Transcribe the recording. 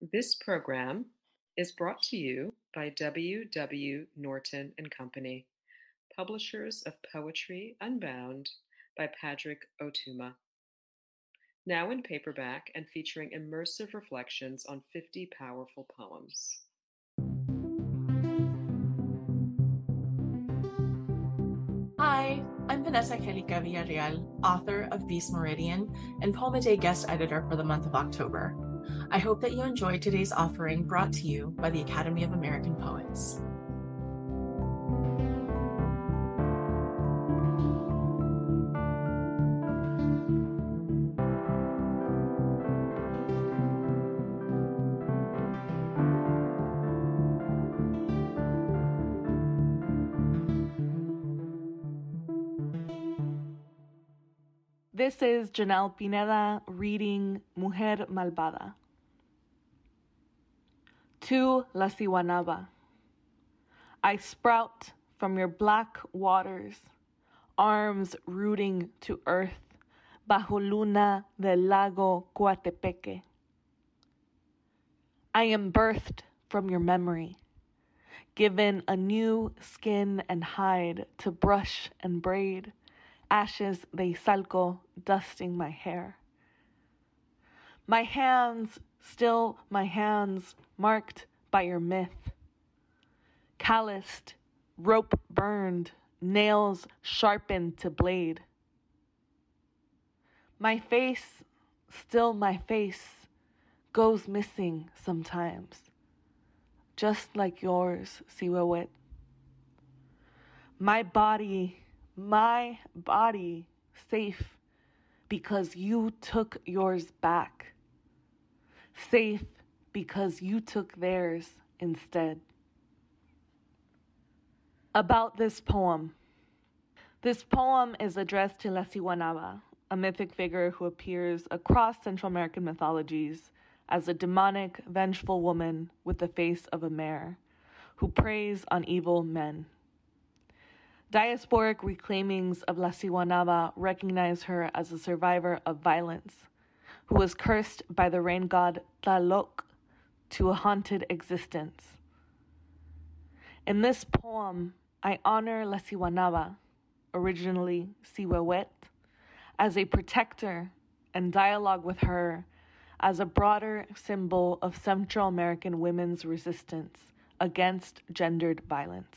This program is brought to you by W. W. Norton and Company, publishers of Poetry Unbound by Padraig Ó Tuama. Now in paperback and featuring immersive reflections on 50 powerful poems. Hi, I'm Vanessa Angelica Villarreal, author of Beast Meridian and Poem Day guest editor for the month of October. I hope that you enjoyed today's offering brought to you by the Academy of American Poets. This is Janel Pineda reading Mujer Malvada. To La Siwanaba. I sprout from your black waters, arms rooting to earth, bajo luna del lago Coatepeque. I am birthed from your memory, given a new skin and hide to brush and braid ashes de Izalco dusting my hair. My hands, still my hands, marked by your myth. Calloused, rope burned, nails sharpened to blade. My face, still my face, goes missing sometimes, just like yours, Siwewet. My body my body safe because you took yours back. Safe because you took theirs instead. About this poem. This poem is addressed to La Siwanaba, a mythic figure who appears across Central American mythologies as a demonic, vengeful woman with the face of a mare who preys on evil men. Diasporic reclaimings of La Siwanaba recognize her as a survivor of violence, who was cursed by the rain god Tlaloc to a haunted existence. In this poem, I honor La Siwanaba, originally Siwewet, as a protector and dialogue with her as a broader symbol of Central American women's resistance against gendered violence.